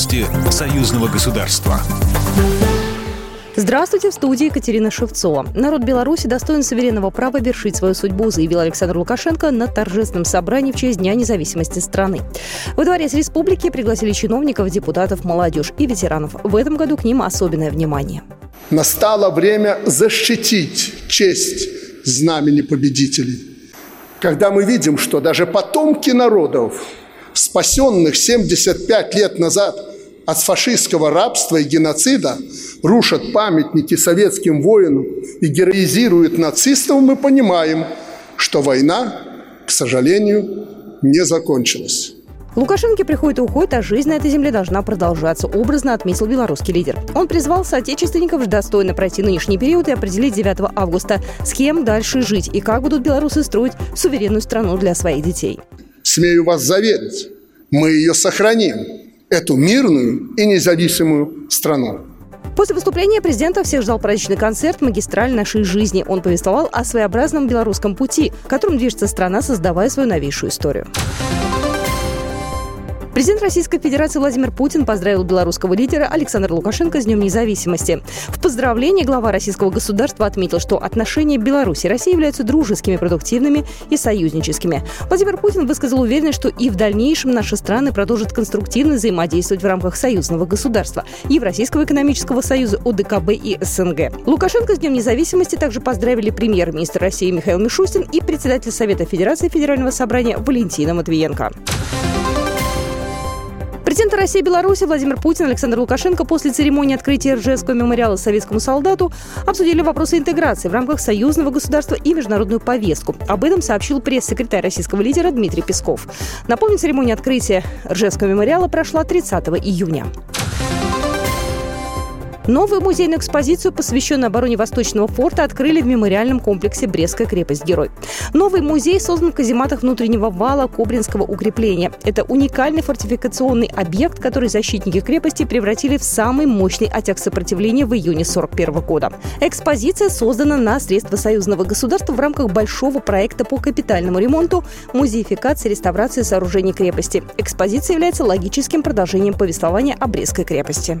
Новости союзного государства. Здравствуйте, в студии Екатерина Шевцова. Народ Беларуси достоин суверенного права вершить свою судьбу, заявил Александр Лукашенко на торжественном собрании в честь Дня независимости страны. Во дворец республики пригласили чиновников, депутатов, молодежь и ветеранов. В этом году к ним особенное внимание. Настало время защитить честь знамени победителей. Когда мы видим, что даже потомки народов, спасенных 75 лет назад от фашистского рабства и геноцида, рушат памятники советским воинам и героизируют нацистов, мы понимаем, что война, к сожалению, не закончилась. Лукашенко приходит и уходит, а жизнь на этой земле должна продолжаться, образно отметил белорусский лидер. Он призвал соотечественников достойно пройти нынешний период и определить 9 августа, с кем дальше жить и как будут белорусы строить суверенную страну для своих детей. Смею вас заверить, мы ее сохраним, эту мирную и независимую страну. После выступления президента всех ждал праздничный концерт «Магистраль нашей жизни». Он повествовал о своеобразном белорусском пути, которым движется страна, создавая свою новейшую историю. Президент Российской Федерации Владимир Путин поздравил белорусского лидера Александра Лукашенко с Днем независимости. В поздравлении глава российского государства отметил, что отношения Беларуси и России являются дружескими, продуктивными и союзническими. Владимир Путин высказал уверенность, что и в дальнейшем наши страны продолжат конструктивно взаимодействовать в рамках союзного государства, Евразийского экономического союза, ОДКБ и СНГ. Лукашенко с Днем независимости также поздравили премьер-министр России Михаил Мишустин и председатель Совета Федерации Федерального собрания Валентина Матвиенко. Президенты России и Беларуси Владимир Путин и Александр Лукашенко после церемонии открытия Ржевского мемориала советскому солдату обсудили вопросы интеграции в рамках союзного государства и международную повестку. Об этом сообщил пресс-секретарь российского лидера Дмитрий Песков. Напомню, церемония открытия Ржевского мемориала прошла 30 июня. Новую музейную экспозицию, посвященную обороне Восточного форта, открыли в мемориальном комплексе «Брестская крепость-герой». Новый музей создан в казематах внутреннего вала Кобринского укрепления. Это уникальный фортификационный объект, который защитники крепости превратили в самый мощный отяг сопротивления в июне 1941 года. Экспозиция создана на средства союзного государства в рамках большого проекта по капитальному ремонту, музеификации, реставрации сооружений крепости. Экспозиция является логическим продолжением повествования о Брестской крепости.